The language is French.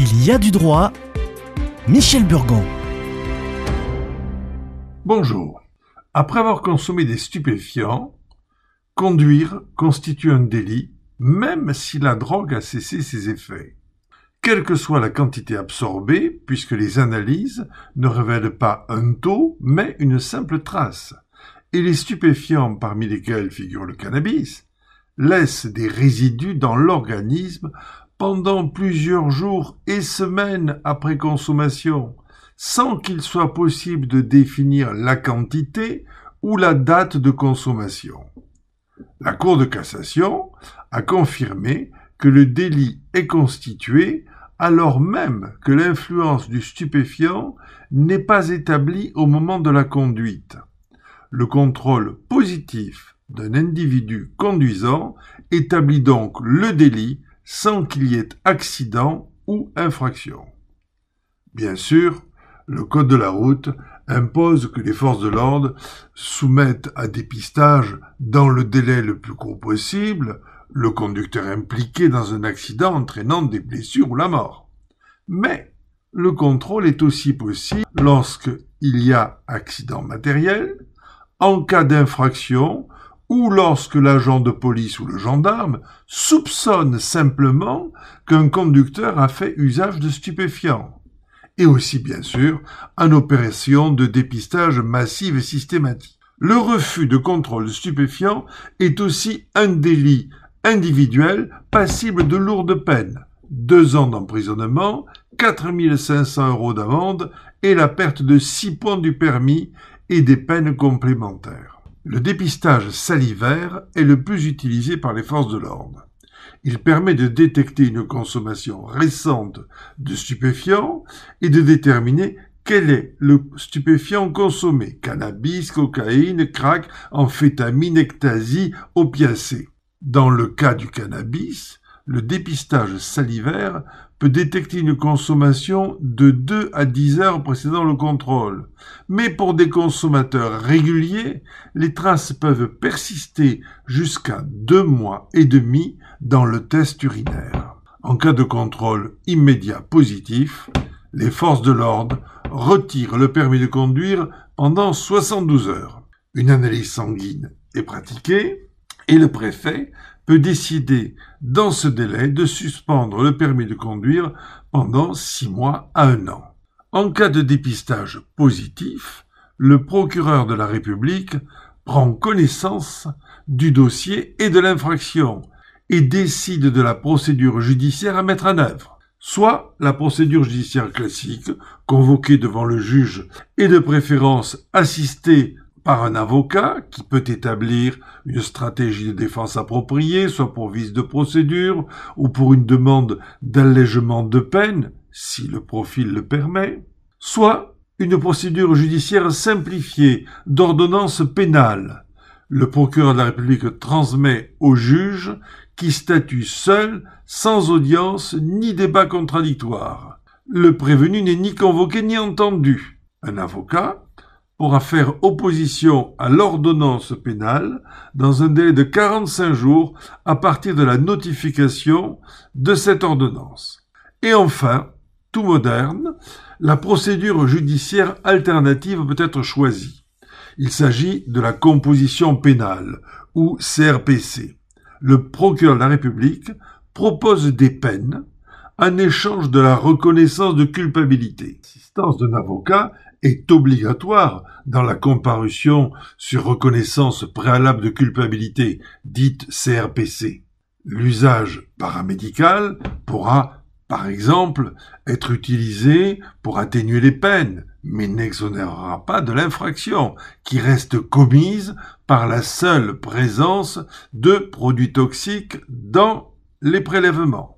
Il y a du droit. Michel Burgon. Bonjour. Après avoir consommé des stupéfiants, conduire constitue un délit même si la drogue a cessé ses effets. Quelle que soit la quantité absorbée, puisque les analyses ne révèlent pas un taux, mais une simple trace. Et les stupéfiants, parmi lesquels figure le cannabis, laissent des résidus dans l'organisme pendant plusieurs jours et semaines après consommation, sans qu'il soit possible de définir la quantité ou la date de consommation. La Cour de cassation a confirmé que le délit est constitué alors même que l'influence du stupéfiant n'est pas établie au moment de la conduite. Le contrôle positif d'un individu conduisant établit donc le délit sans qu'il y ait accident ou infraction. Bien sûr, le Code de la route impose que les forces de l'ordre soumettent à dépistage dans le délai le plus court possible le conducteur impliqué dans un accident entraînant des blessures ou la mort. Mais le contrôle est aussi possible lorsque il y a accident matériel, en cas d'infraction ou lorsque l'agent de police ou le gendarme soupçonne simplement qu'un conducteur a fait usage de stupéfiants, et aussi bien sûr en opération de dépistage massive et systématique. Le refus de contrôle stupéfiant est aussi un délit individuel passible de lourdes peines, deux ans d'emprisonnement, 4500 euros d'amende et la perte de six points du permis et des peines complémentaires. Le dépistage salivaire est le plus utilisé par les forces de l'ordre. Il permet de détecter une consommation récente de stupéfiants et de déterminer quel est le stupéfiant consommé cannabis, cocaïne, crack, amphétamine, ecstasy, opiacés. Dans le cas du cannabis, le dépistage salivaire peut détecter une consommation de 2 à 10 heures précédant le contrôle. Mais pour des consommateurs réguliers, les traces peuvent persister jusqu'à deux mois et demi dans le test urinaire. En cas de contrôle immédiat positif, les forces de l'ordre retirent le permis de conduire pendant 72 heures. Une analyse sanguine est pratiquée et le préfet peut décider dans ce délai de suspendre le permis de conduire pendant six mois à un an. En cas de dépistage positif, le procureur de la République prend connaissance du dossier et de l'infraction et décide de la procédure judiciaire à mettre en œuvre. Soit la procédure judiciaire classique, convoquée devant le juge et de préférence assistée par un avocat qui peut établir une stratégie de défense appropriée, soit pour vice de procédure ou pour une demande d'allègement de peine, si le profil le permet, soit une procédure judiciaire simplifiée d'ordonnance pénale. Le procureur de la République transmet au juge qui statue seul, sans audience ni débat contradictoire. Le prévenu n'est ni convoqué ni entendu. Un avocat pourra faire opposition à l'ordonnance pénale dans un délai de 45 jours à partir de la notification de cette ordonnance. Et enfin, tout moderne, la procédure judiciaire alternative peut être choisie. Il s'agit de la composition pénale, ou CRPC. Le procureur de la République propose des peines en échange de la reconnaissance de culpabilité. L'assistance d'un avocat est obligatoire dans la comparution sur reconnaissance préalable de culpabilité, dite CRPC. L'usage paramédical pourra, par exemple, être utilisé pour atténuer les peines, mais n'exonérera pas de l'infraction, qui reste commise par la seule présence de produits toxiques dans les prélèvements.